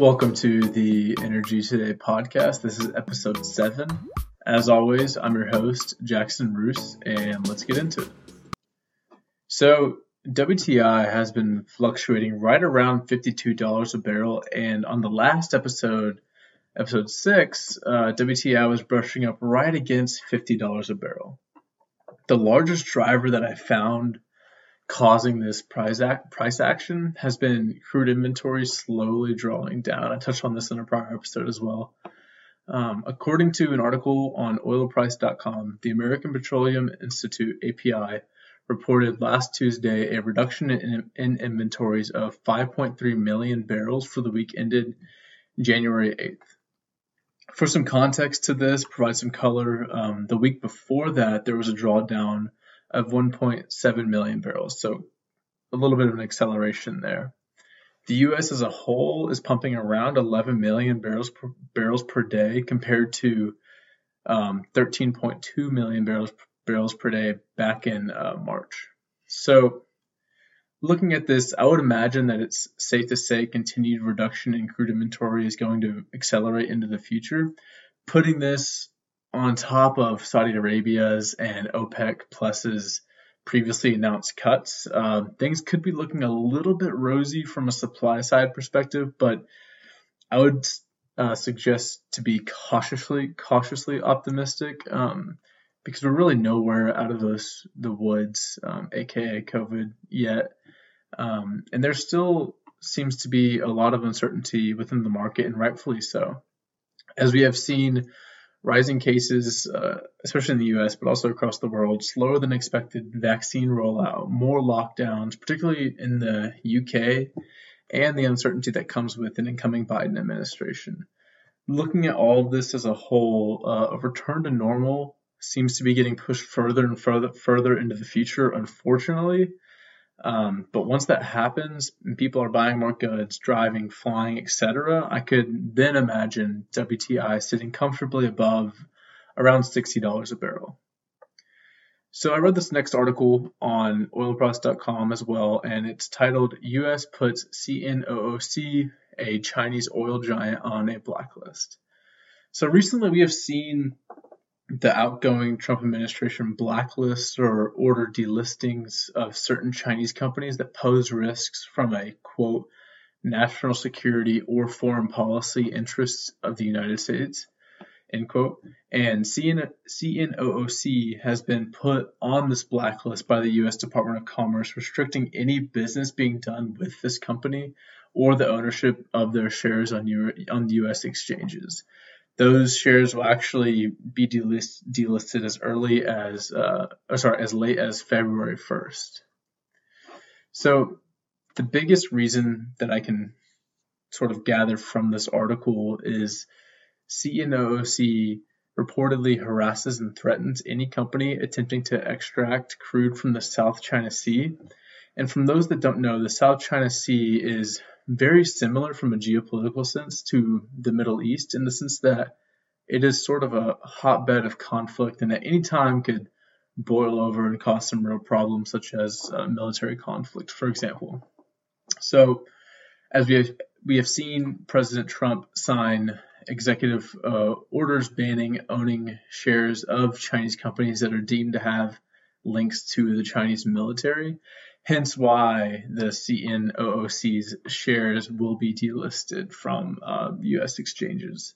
Welcome to the Energy Today podcast. This is episode seven. As always, I'm your host, Jackson Roos, and let's get into it. So, WTI has been fluctuating right around $52 a barrel, and on the last episode, episode six, uh, WTI was brushing up right against $50 a barrel. The largest driver that I found causing this price, act, price action has been crude inventory slowly drawing down. I touched on this in a prior episode as well. Um, according to an article on oilprice.com, the American Petroleum Institute API reported last Tuesday a reduction in, in inventories of 5.3 million barrels for the week ended January 8th. For some context to this, provide some color, um, the week before that, there was a drawdown of 1.7 million barrels, so a little bit of an acceleration there. The U.S. as a whole is pumping around 11 million barrels per, barrels per day compared to um, 13.2 million barrels barrels per day back in uh, March. So, looking at this, I would imagine that it's safe to say continued reduction in crude inventory is going to accelerate into the future. Putting this on top of Saudi Arabia's and OPEC Plus's previously announced cuts, uh, things could be looking a little bit rosy from a supply side perspective, but I would uh, suggest to be cautiously cautiously optimistic um, because we're really nowhere out of those the woods, um, aka COVID, yet, um, and there still seems to be a lot of uncertainty within the market, and rightfully so, as we have seen rising cases, uh, especially in the US, but also across the world, slower than expected vaccine rollout, more lockdowns, particularly in the UK, and the uncertainty that comes with an incoming Biden administration. Looking at all of this as a whole, uh, a return to normal seems to be getting pushed further and further further into the future, unfortunately. Um, but once that happens and people are buying more goods, driving, flying, etc., I could then imagine WTI sitting comfortably above around $60 a barrel. So I read this next article on oilprice.com as well, and it's titled U.S. puts CNOOC, a Chinese oil giant, on a blacklist. So recently we have seen the outgoing Trump administration blacklists or order delistings of certain Chinese companies that pose risks from a quote national security or foreign policy interests of the United States end quote. And CN- CNOOC has been put on this blacklist by the US Department of Commerce restricting any business being done with this company or the ownership of their shares on, U- on US exchanges those shares will actually be delist, delisted as early as, uh, sorry, as late as February 1st. So the biggest reason that I can sort of gather from this article is CNOOC reportedly harasses and threatens any company attempting to extract crude from the South China Sea. And from those that don't know, the South China Sea is very similar from a geopolitical sense to the Middle East in the sense that it is sort of a hotbed of conflict and at any time could boil over and cause some real problems, such as uh, military conflict, for example. So, as we have, we have seen President Trump sign executive uh, orders banning owning shares of Chinese companies that are deemed to have links to the Chinese military. Hence why the CNOOC's shares will be delisted from uh, U.S. exchanges.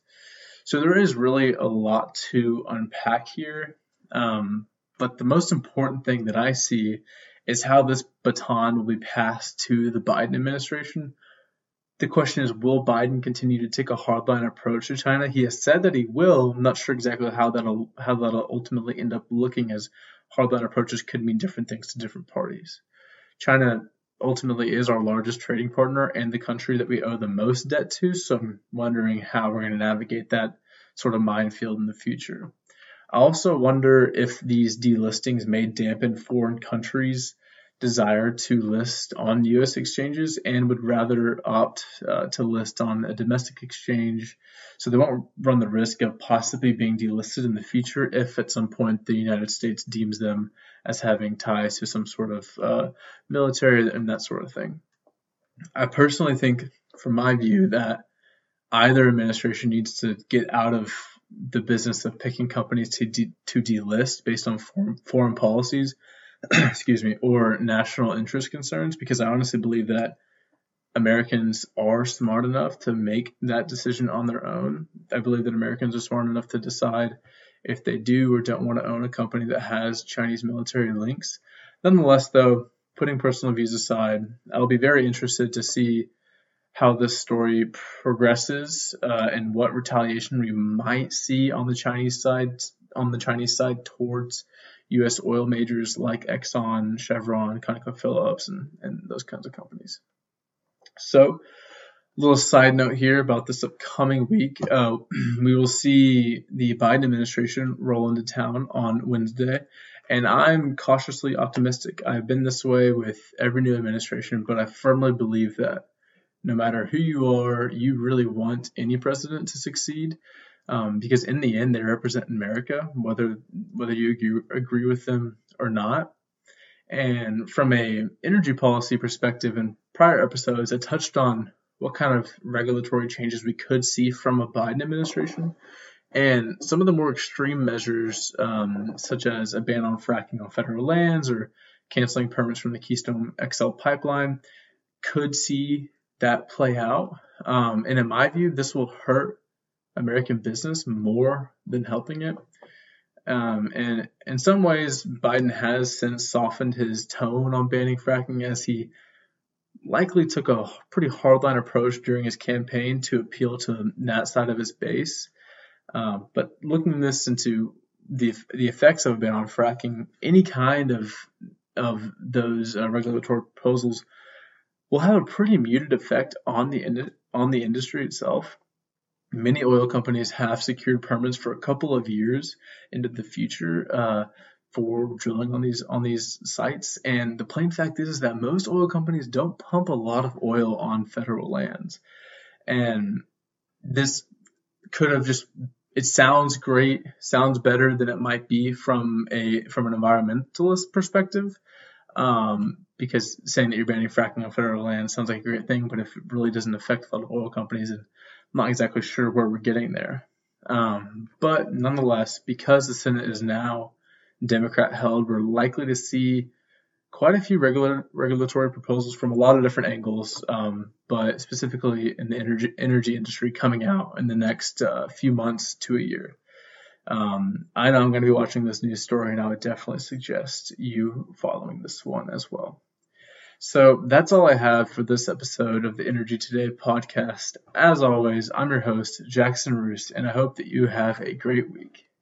So there is really a lot to unpack here. Um, but the most important thing that I see is how this baton will be passed to the Biden administration. The question is, will Biden continue to take a hardline approach to China? He has said that he will. I'm not sure exactly how that'll how that'll ultimately end up looking, as hardline approaches could mean different things to different parties. China ultimately is our largest trading partner and the country that we owe the most debt to. So I'm wondering how we're going to navigate that sort of minefield in the future. I also wonder if these delistings may dampen foreign countries' desire to list on U.S. exchanges and would rather opt uh, to list on a domestic exchange so they won't run the risk of possibly being delisted in the future if at some point the United States deems them as having ties to some sort of uh, military and that sort of thing. I personally think, from my view, that either administration needs to get out of the business of picking companies to de- to delist based on foreign, foreign policies, excuse me, or national interest concerns. Because I honestly believe that Americans are smart enough to make that decision on their own. I believe that Americans are smart enough to decide if they do or don't want to own a company that has Chinese military links. Nonetheless, though, putting personal views aside, I'll be very interested to see how this story progresses uh, and what retaliation we might see on the Chinese side on the Chinese side towards U.S. oil majors like Exxon, Chevron, ConocoPhillips, and, and those kinds of companies. So, little side note here about this upcoming week. Uh, we will see the Biden administration roll into town on Wednesday, and I'm cautiously optimistic. I've been this way with every new administration, but I firmly believe that no matter who you are, you really want any president to succeed. Um, because in the end, they represent America, whether whether you agree, agree with them or not. And from a energy policy perspective, in prior episodes, I touched on what kind of regulatory changes we could see from a Biden administration. And some of the more extreme measures, um, such as a ban on fracking on federal lands or canceling permits from the Keystone XL pipeline, could see that play out. Um, and in my view, this will hurt American business more than helping it. Um, and in some ways, Biden has since softened his tone on banning fracking as he likely took a pretty hardline approach during his campaign to appeal to that side of his base. Um, but looking this into the the effects of a ban on fracking, any kind of of those uh, regulatory proposals will have a pretty muted effect on the on the industry itself. Many oil companies have secured permits for a couple of years into the future uh, for drilling on these on these sites, and the plain fact is, is that most oil companies don't pump a lot of oil on federal lands, and this could have just it sounds great, sounds better than it might be from a from an environmentalist perspective, um, because saying that you're banning fracking on federal land sounds like a great thing, but if it really doesn't affect a lot of oil companies, and I'm not exactly sure where we're getting there. Um, but nonetheless, because the Senate is now Democrat held, we're likely to see quite a few regular regulatory proposals from a lot of different angles, um, but specifically in the energy energy industry coming out in the next uh, few months to a year. Um, I know I'm going to be watching this news story, and I would definitely suggest you following this one as well. So that's all I have for this episode of the Energy Today podcast. As always, I'm your host, Jackson Roost, and I hope that you have a great week.